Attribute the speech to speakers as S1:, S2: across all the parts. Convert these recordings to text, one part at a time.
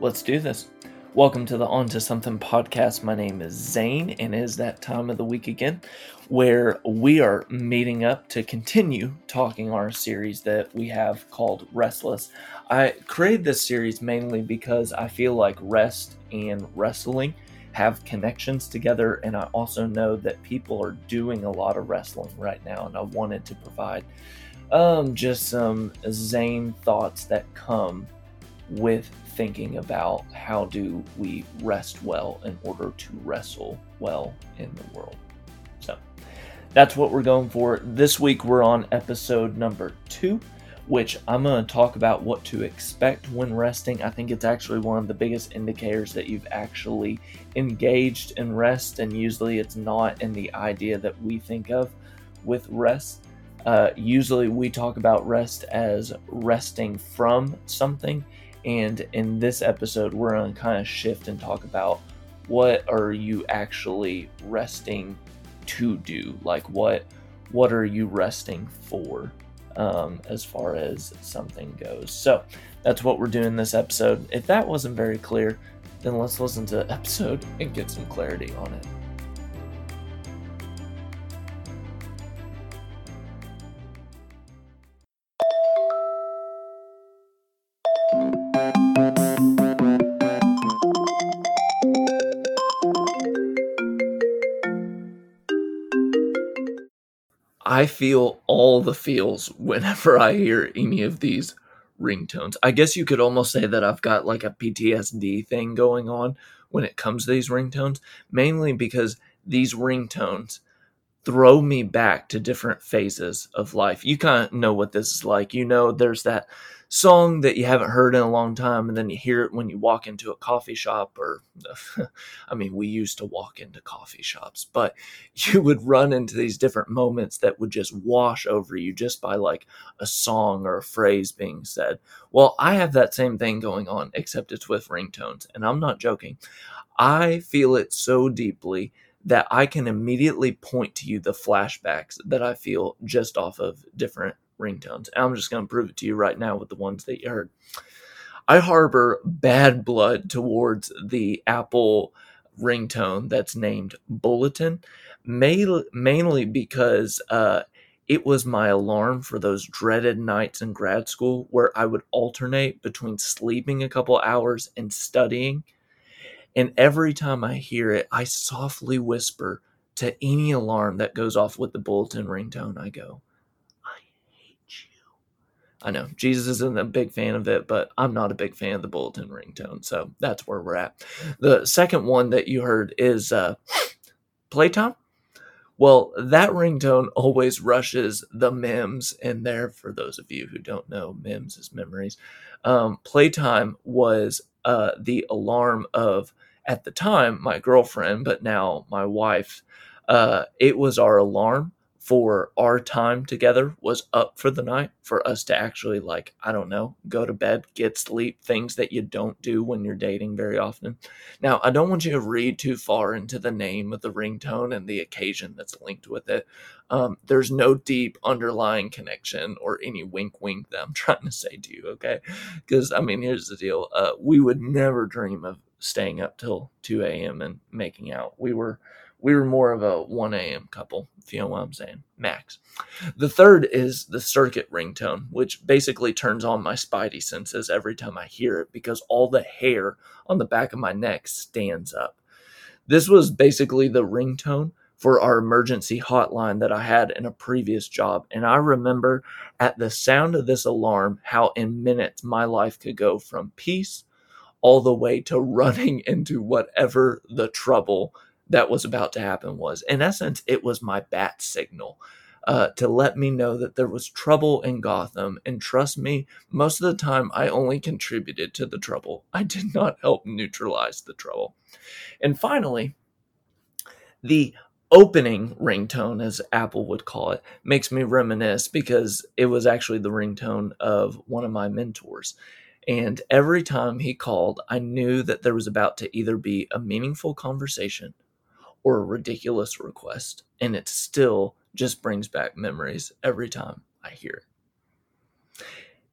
S1: Let's do this. Welcome to the On to Something podcast. My name is Zane, and it is that time of the week again where we are meeting up to continue talking our series that we have called Restless. I created this series mainly because I feel like rest and wrestling have connections together, and I also know that people are doing a lot of wrestling right now, and I wanted to provide um, just some Zane thoughts that come with thinking about how do we rest well in order to wrestle well in the world. So that's what we're going for. This week we're on episode number two, which I'm going to talk about what to expect when resting. I think it's actually one of the biggest indicators that you've actually engaged in rest, and usually it's not in the idea that we think of with rest. Uh, usually we talk about rest as resting from something and in this episode, we're going to kind of shift and talk about what are you actually resting to do? Like what what are you resting for um, as far as something goes? So that's what we're doing this episode. If that wasn't very clear, then let's listen to the episode and get some clarity on it. I feel all the feels whenever I hear any of these ringtones. I guess you could almost say that I've got like a PTSD thing going on when it comes to these ringtones, mainly because these ringtones throw me back to different phases of life. You kind of know what this is like. You know, there's that song that you haven't heard in a long time and then you hear it when you walk into a coffee shop or I mean we used to walk into coffee shops but you would run into these different moments that would just wash over you just by like a song or a phrase being said. Well, I have that same thing going on except it's with ringtones and I'm not joking. I feel it so deeply that I can immediately point to you the flashbacks that I feel just off of different ringtones. And I'm just going to prove it to you right now with the ones that you heard. I harbor bad blood towards the Apple ringtone that's named Bulletin, mainly because uh, it was my alarm for those dreaded nights in grad school where I would alternate between sleeping a couple hours and studying. And every time I hear it, I softly whisper to any alarm that goes off with the bulletin ringtone. I go, I hate you. I know Jesus isn't a big fan of it, but I'm not a big fan of the bulletin ringtone. So that's where we're at. The second one that you heard is uh, Playtime. Well, that ringtone always rushes the memes in there. For those of you who don't know, memes is memories. Um, Playtime was uh, the alarm of, at the time, my girlfriend, but now my wife. Uh, it was our alarm for our time together was up for the night for us to actually like i don't know go to bed get sleep things that you don't do when you're dating very often. Now i don't want you to read too far into the name of the ringtone and the occasion that's linked with it. Um, there's no deep underlying connection or any wink wink that i'm trying to say to you okay? Because i mean here's the deal uh, we would never dream of staying up till 2 a.m and making out. We were we were more of a 1 a.m. couple, if you know what I'm saying, max. The third is the circuit ringtone, which basically turns on my spidey senses every time I hear it because all the hair on the back of my neck stands up. This was basically the ringtone for our emergency hotline that I had in a previous job. And I remember at the sound of this alarm how in minutes my life could go from peace all the way to running into whatever the trouble that was about to happen was. In essence, it was my bat signal uh, to let me know that there was trouble in Gotham. And trust me, most of the time I only contributed to the trouble. I did not help neutralize the trouble. And finally, the opening ringtone, as Apple would call it, makes me reminisce because it was actually the ringtone of one of my mentors. And every time he called, I knew that there was about to either be a meaningful conversation or a ridiculous request. And it still just brings back memories every time I hear it.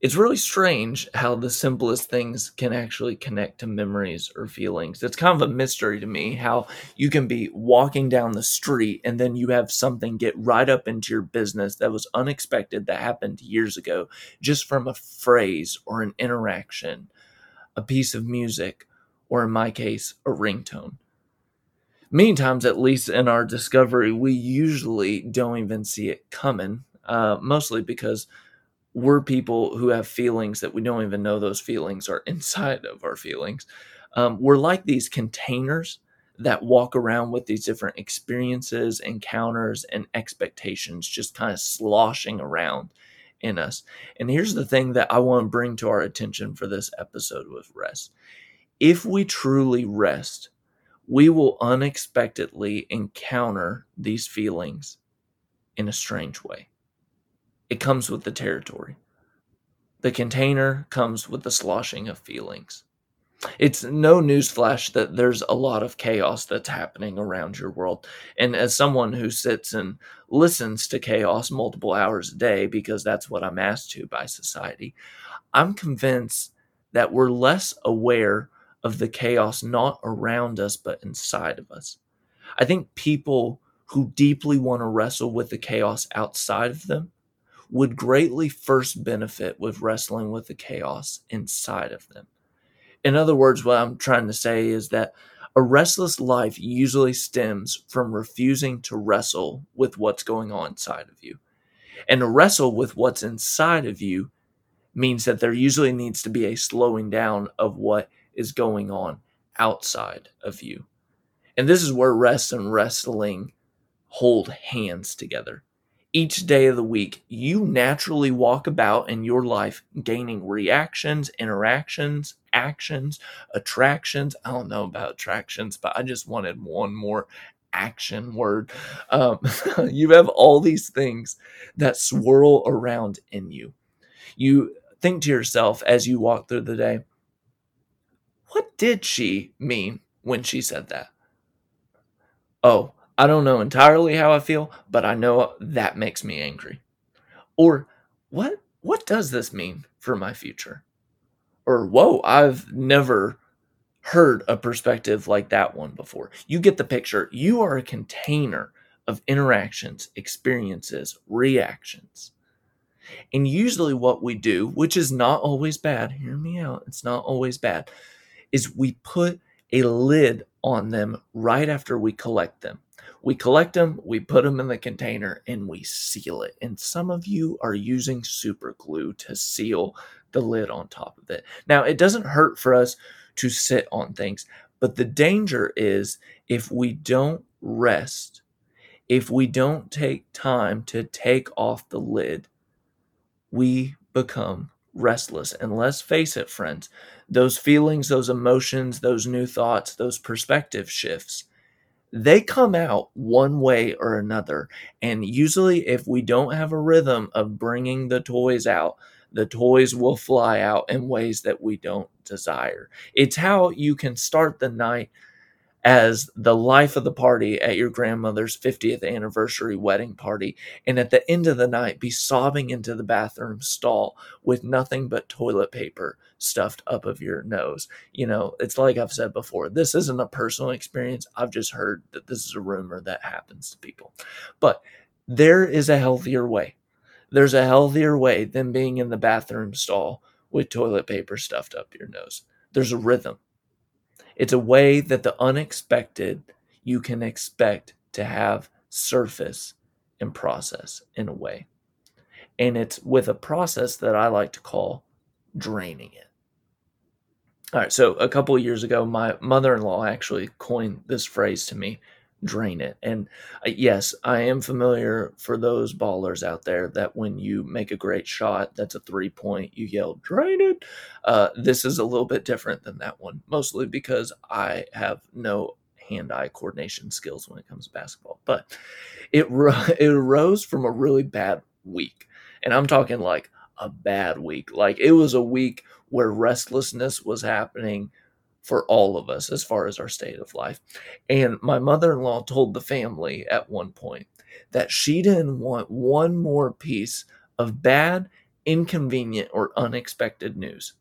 S1: it's really strange how the simplest things can actually connect to memories or feelings. It's kind of a mystery to me how you can be walking down the street and then you have something get right up into your business that was unexpected that happened years ago just from a phrase or an interaction, a piece of music, or in my case, a ringtone. Many times, at least in our discovery, we usually don't even see it coming, uh, mostly because we're people who have feelings that we don't even know those feelings are inside of our feelings. Um, we're like these containers that walk around with these different experiences, encounters, and expectations just kind of sloshing around in us. And here's the thing that I want to bring to our attention for this episode with rest. If we truly rest, we will unexpectedly encounter these feelings in a strange way. It comes with the territory. The container comes with the sloshing of feelings. It's no newsflash that there's a lot of chaos that's happening around your world. And as someone who sits and listens to chaos multiple hours a day, because that's what I'm asked to by society, I'm convinced that we're less aware of the chaos not around us, but inside of us. I think people who deeply want to wrestle with the chaos outside of them would greatly first benefit with wrestling with the chaos inside of them. In other words, what I'm trying to say is that a restless life usually stems from refusing to wrestle with what's going on inside of you. And to wrestle with what's inside of you means that there usually needs to be a slowing down of what is going on outside of you. And this is where rest and wrestling hold hands together each day of the week, you naturally walk about in your life gaining reactions, interactions, actions, attractions. I don't know about attractions, but I just wanted one more action word. Um, you have all these things that swirl around in you. You think to yourself as you walk through the day, what did she mean when she said that? Oh, I don't know entirely how I feel, but I know that makes me angry. Or what what does this mean for my future? Or whoa, I've never heard a perspective like that one before. You get the picture. You are a container of interactions, experiences, reactions. And usually, what we do, which is not always bad, hear me out, it's not always bad, is we put a lid on them right after we collect them. We collect them, we put them in the container, and we seal it. And some of you are using super glue to seal the lid on top of it. Now, it doesn't hurt for us to sit on things, but the danger is if we don't rest, if we don't take time to take off the lid, we become restless. And let's face it, friends, those feelings, those emotions, those new thoughts, those perspective shifts they come out one way or another. And usually, if we don't have a rhythm of bringing the toys out, the toys will fly out in ways that we don't desire. It's how you can start the night as the life of the party at your grandmother's 50th anniversary wedding party, and at the end of the night be sobbing into the bathroom stall with nothing but toilet paper stuffed up of your nose. You know, it's like I've said before, this isn't a personal experience. I've just heard that this is a rumor that happens to people. But there is a healthier way. There's a healthier way than being in the bathroom stall with toilet paper stuffed up your nose. There's a rhythm it's a way that the unexpected you can expect to have surface and process in a way. And it's with a process that I like to call draining it. All right, so a couple years ago, my mother in law actually coined this phrase to me drain it. And uh, yes, I am familiar for those ballers out there that when you make a great shot, that's a three point, you yell, drain it. Uh, this is a little bit different than that one, mostly because I have no hand eye coordination skills when it comes to basketball. But it, it arose from a really bad week. And I'm talking like a bad week. Like it was a week where restlessness was happening for all of us as far as our state of life. And my mother in law told the family at one point that she didn't want one more piece of bad inconvenient or unexpected news.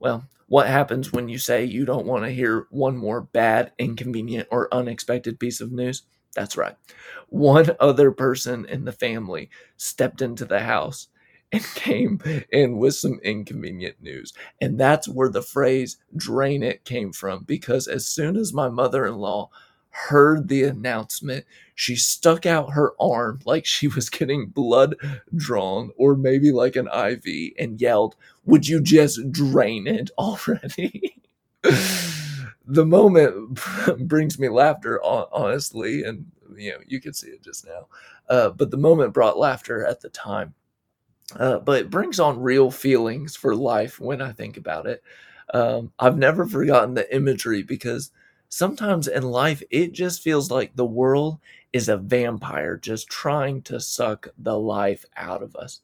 S1: Well, what happens when you say you don't want to hear one more bad, inconvenient, or unexpected piece of news? That's right. One other person in the family stepped into the house and came in with some inconvenient news. And that's where the phrase drain it came from because as soon as my mother in law heard the announcement, she stuck out her arm like she was getting blood drawn or maybe like an IV and yelled, Would you just drain it already? the moment brings me laughter, honestly, and you know, you can see it just now. Uh, but the moment brought laughter at the time. Uh, but it brings on real feelings for life when I think about it. Um, I've never forgotten the imagery because sometimes in life it just feels like the world is a vampire just trying to suck the life out of us.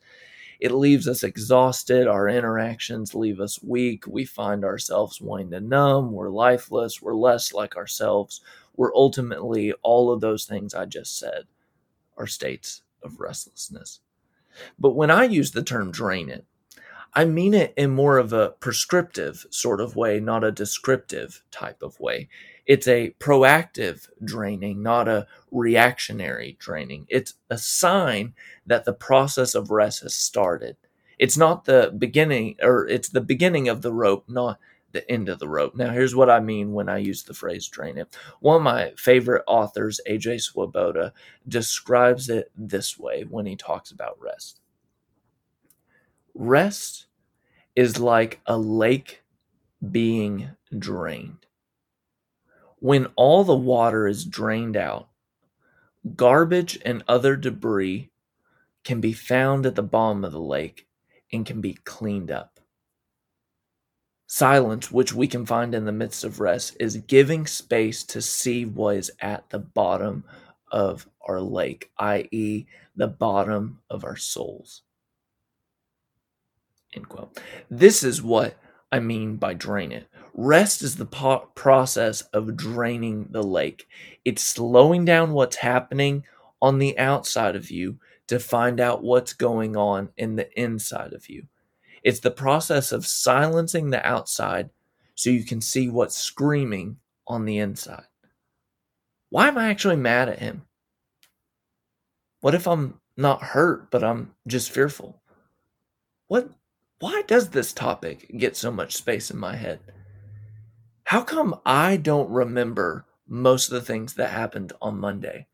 S1: It leaves us exhausted. Our interactions leave us weak. We find ourselves wanting to numb. We're lifeless. We're less like ourselves. We're ultimately all of those things I just said are states of restlessness. But when I use the term drain it, I mean it in more of a prescriptive sort of way, not a descriptive type of way. It's a proactive draining, not a reactionary draining. It's a sign that the process of rest has started. It's not the beginning, or it's the beginning of the rope, not the end of the rope. Now, here's what I mean when I use the phrase drain it. One of my favorite authors, AJ Swoboda, describes it this way when he talks about rest rest is like a lake being drained. When all the water is drained out, garbage and other debris can be found at the bottom of the lake and can be cleaned up. Silence, which we can find in the midst of rest, is giving space to see what is at the bottom of our lake, i.e., the bottom of our souls. End quote. This is what I mean by drain it. Rest is the po- process of draining the lake. It's slowing down what's happening on the outside of you to find out what's going on in the inside of you. It's the process of silencing the outside so you can see what's screaming on the inside. Why am I actually mad at him? What if I'm not hurt, but I'm just fearful? What why does this topic get so much space in my head? How come I don't remember most of the things that happened on Monday?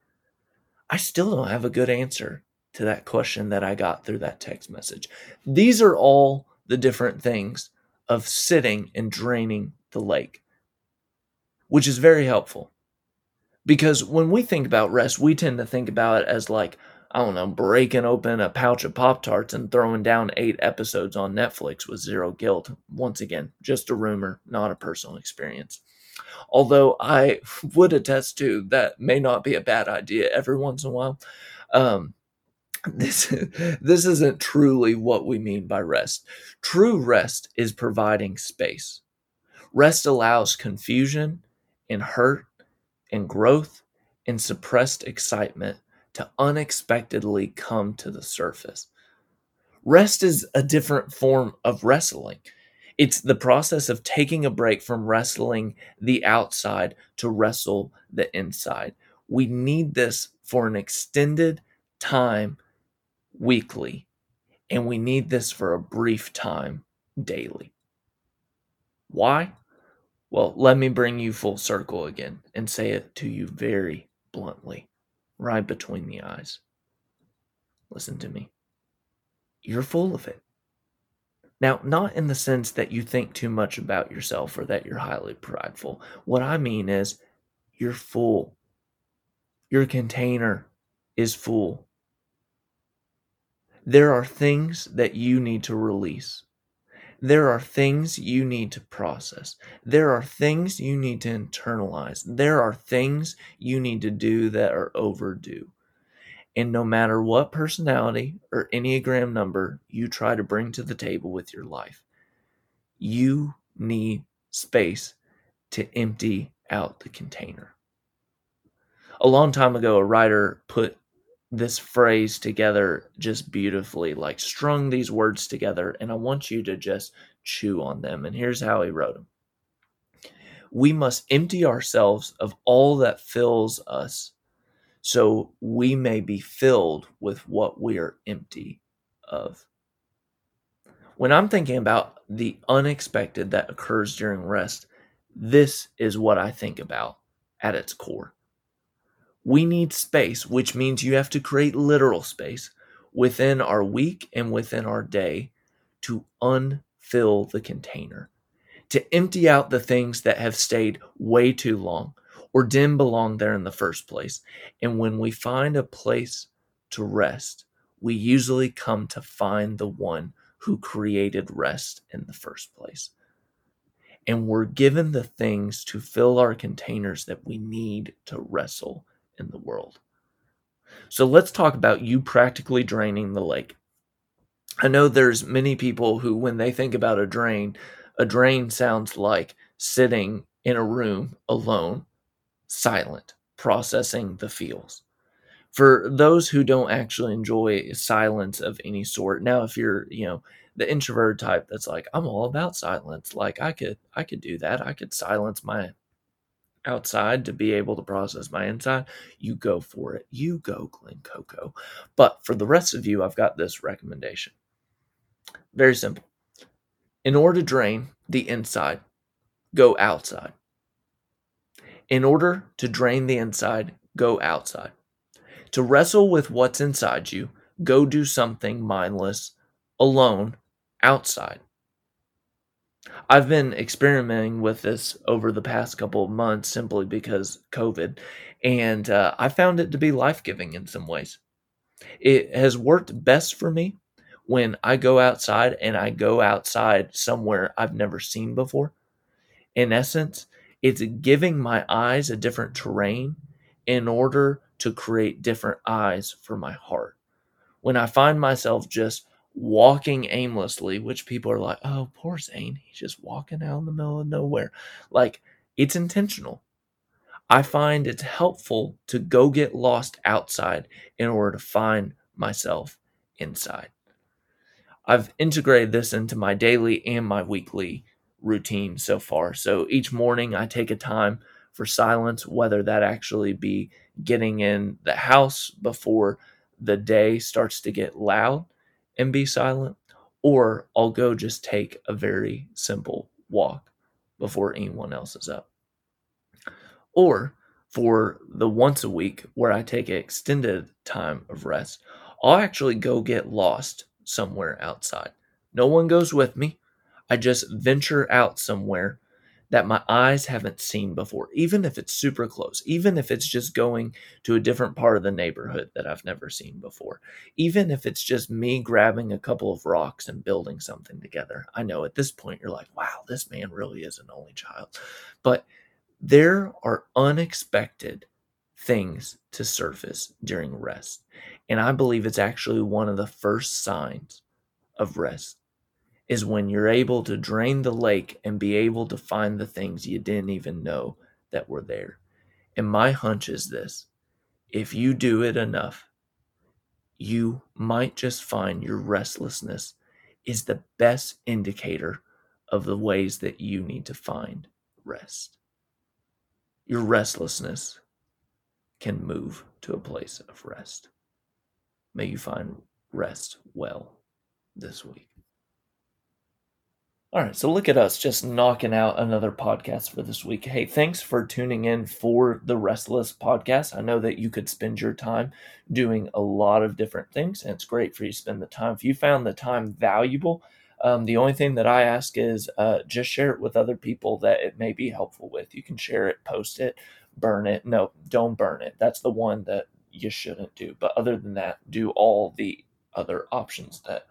S1: I still don't have a good answer to that question that I got through that text message. These are all the different things of sitting and draining the lake, which is very helpful. Because when we think about rest, we tend to think about it as like, I don't know, breaking open a pouch of Pop Tarts and throwing down eight episodes on Netflix with zero guilt. Once again, just a rumor, not a personal experience. Although I would attest to that may not be a bad idea every once in a while. Um, this this isn't truly what we mean by rest. True rest is providing space. Rest allows confusion and hurt and growth and suppressed excitement to unexpectedly come to the surface. Rest is a different form of wrestling. It's the process of taking a break from wrestling the outside to wrestle the inside. We need this for an extended time weekly, and we need this for a brief time daily. Why? Well, let me bring you full circle again and say it to you very bluntly, right between the eyes. Listen to me. You're full of it. Now, not in the sense that you think too much about yourself or that you're highly prideful. What I mean is, you're full. Your container is full. There are things that you need to release. There are things you need to process. There are things you need to internalize. There are things you need to do that are overdue. And no matter what personality or Enneagram number you try to bring to the table with your life, you need space to empty out the container. A long time ago, a writer put this phrase together just beautifully, like strung these words together, and I want you to just chew on them. And here's how he wrote them We must empty ourselves of all that fills us so we may be filled with what we are empty of. When I'm thinking about the unexpected that occurs during rest, this is what I think about at its core. We need space, which means you have to create literal space within our week and within our day to unfill the container, to empty out the things that have stayed way too long or didn't belong there in the first place. And when we find a place to rest, we usually come to find the one who created rest in the first place. And we're given the things to fill our containers that we need to wrestle in the world. So let's talk about you practically draining the lake. I know there's many people who, when they think about a drain, a drain sounds like sitting in a room alone silent, processing the feels. For those who don't actually enjoy silence of any sort, now if you're, you know, the introvert type that's like, I'm all about silence. Like I could I could do that. I could silence my outside to be able to process my inside, you go for it. You go, Glen Coco. But for the rest of you, I've got this recommendation. Very simple. In order to drain the inside, go outside. In order to drain the inside, go outside. To wrestle with what's inside you, go do something mindless, alone, outside. I've been experimenting with this over the past couple of months simply because COVID, and uh, I found it to be life giving in some ways. It has worked best for me when I go outside and I go outside somewhere I've never seen before. In essence, it's giving my eyes a different terrain in order to create different eyes for my heart. When I find myself just walking aimlessly, which people are like, oh, poor Zane, he's just walking out in the middle of nowhere. Like, it's intentional. I find it's helpful to go get lost outside in order to find myself inside. I've integrated this into my daily and my weekly routine so far. So each morning I take a time for silence, whether that actually be getting in the house before the day starts to get loud and be silent, or I'll go just take a very simple walk before anyone else is up. Or for the once a week where I take an extended time of rest, I'll actually go get lost somewhere outside. No one goes with me. I just venture out somewhere that my eyes haven't seen before, even if it's super close, even if it's just going to a different part of the neighborhood that I've never seen before, even if it's just me grabbing a couple of rocks and building something together. I know at this point you're like, wow, this man really is an only child. But there are unexpected things to surface during rest. And I believe it's actually one of the first signs of rest is when you're able to drain the lake and be able to find the things you didn't even know that were there. And my hunch is this if you do it enough, you might just find your restlessness is the best indicator of the ways that you need to find rest. Your restlessness can move to a place of rest. May you find rest well this week. All right, so look at us just knocking out another podcast for this week. Hey, thanks for tuning in for the Restless podcast. I know that you could spend your time doing a lot of different things, and it's great for you to spend the time. If you found the time valuable, um, the only thing that I ask is uh, just share it with other people that it may be helpful with. You can share it, post it, burn it. No, don't burn it. That's the one that you shouldn't do. But other than that, do all the other options that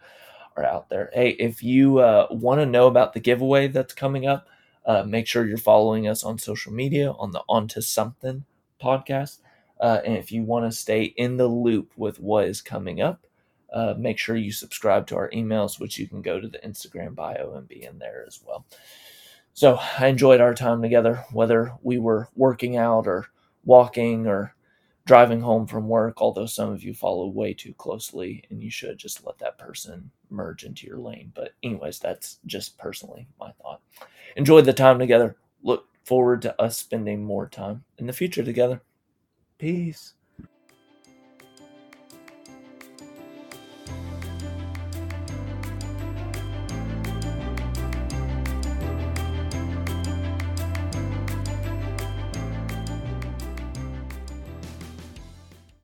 S1: are out there. Hey, if you uh, want to know about the giveaway that's coming up, uh, make sure you're following us on social media on the Onto Something podcast. Uh, and if you want to stay in the loop with what is coming up, uh, make sure you subscribe to our emails, which you can go to the Instagram bio and be in there as well. So I enjoyed our time together, whether we were working out or walking or driving home from work, although some of you follow way too closely and you should just let that person merge into your lane. But, anyways, that's just personally my thought. Enjoy the time together. Look forward to us spending more time in the future together. Peace.